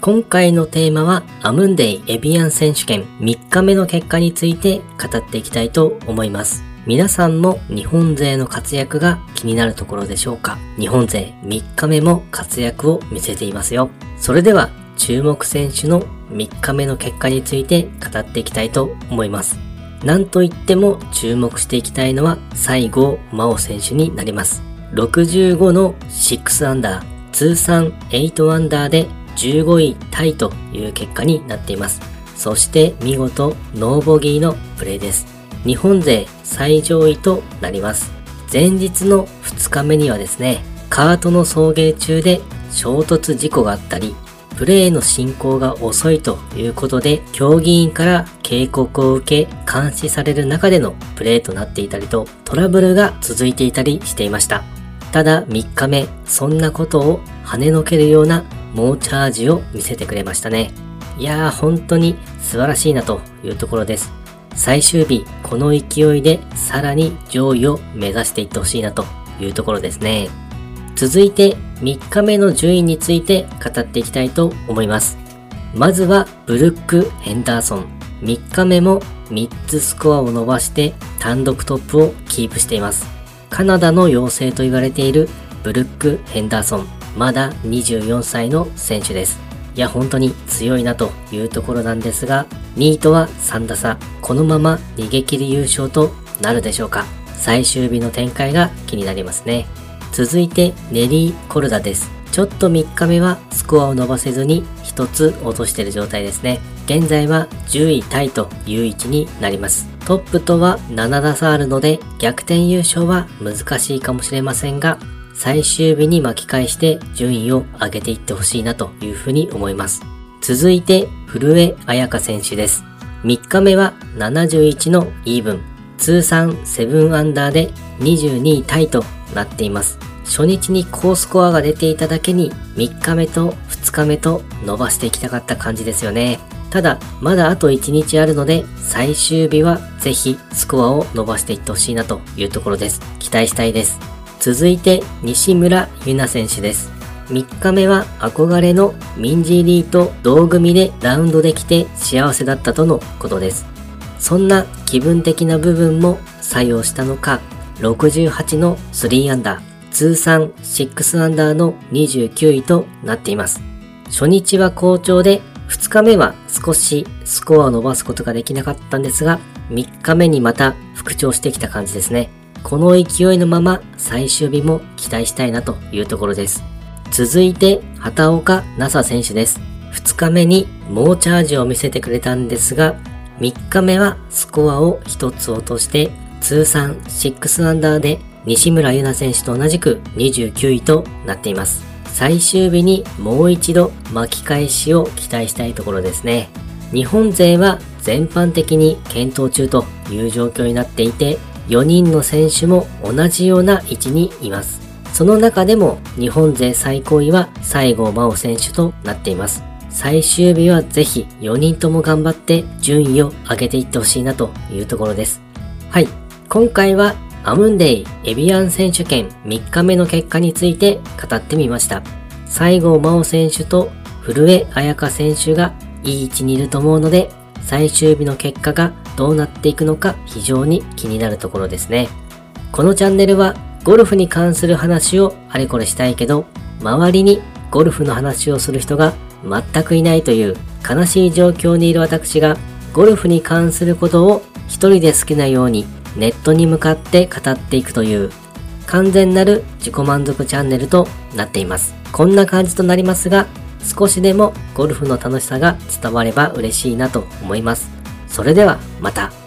今回のテーマはアムンデイエビアン選手権3日目の結果について語っていきたいと思います。皆さんも日本勢の活躍が気になるところでしょうか？日本勢3日目も活躍を見せていますよ。それでは注目選手の3日目の結果について語っていきたいと思います。なんといっても注目していきたいのは西郷真央選手になります。65の6アンダー、通算8アンダーで15位タイという結果になっています。そして見事ノーボギーのプレーです。日本勢最上位となります。前日の2日目にはですね、カートの送迎中で衝突事故があったり、プレーの進行が遅いということで、競技員から警告を受け、監視される中でのプレーとなっていたりと、トラブルが続いていたりしていました。ただ3日目、そんなことを跳ねのけるような猛チャージを見せてくれましたね。いやー本当に素晴らしいなというところです。最終日、この勢いでさらに上位を目指していってほしいなというところですね。続いて3日目の順位について語っていきたいと思います。まずはブルック・ヘンダーソン。3日目も3つスコアを伸ばして単独トップをキープしています。カナダの妖精と言われているブルック・ヘンダーソン。まだ24歳の選手です。いや、本当に強いなというところなんですが、2位とは3打差。このまま逃げ切り優勝となるでしょうか。最終日の展開が気になりますね。続いてネリー・コルダです。ちょっと3日目はスコアを伸ばせずに1つ落としてる状態ですね。現在は10位タイという位置になります。トップとは7打差あるので逆転優勝は難しいかもしれませんが、最終日に巻き返して順位を上げていってほしいなというふうに思います。続いて、古江彩香選手です。3日目は71のイーブン。通算7アンダーで22位タイとなっています。初日に高スコアが出ていただけに3日目と2日目と伸ばしていきたかった感じですよね。ただ、まだあと1日あるので、最終日はぜひスコアを伸ばしていってほしいなというところです。期待したいです。続いて、西村優奈選手です。3日目は憧れのミンジーリーと同組でラウンドできて幸せだったとのことです。そんな気分的な部分も作用したのか、68の3アンダー、通算6アンダーの29位となっています。初日は好調で、2日目は少しスコアを伸ばすことができなかったんですが、3日目にまた復調してきた感じですね。この勢いのまま最終日も期待したいなというところです。続いて、畑岡奈紗選手です。2日目に猛チャージを見せてくれたんですが、3日目はスコアを1つ落として通算6アンダーで西村優奈選手と同じく29位となっています。最終日にもう一度巻き返しを期待したいところですね。日本勢は全般的に検討中という状況になっていて、4人の選手も同じような位置にいます。その中でも日本勢最高位は西郷真央選手となっています。最終日はぜひ4人とも頑張って順位を上げていってほしいなというところです。はい。今回はアムンデイエビアン選手権3日目の結果について語ってみました。西郷真央選手と古江彩香選手がいい位置にいると思うので、最終日の結果がどうなっていくのか非常に気になるところですね。このチャンネルはゴルフに関する話をあれこれしたいけど、周りにゴルフの話をする人が全くいないという悲しい状況にいる私がゴルフに関することを一人で好きなようにネットに向かって語っていくという完全なる自己満足チャンネルとなっています。こんな感じとなりますが、少しでもゴルフの楽しさが伝われば嬉しいなと思います。それではまた。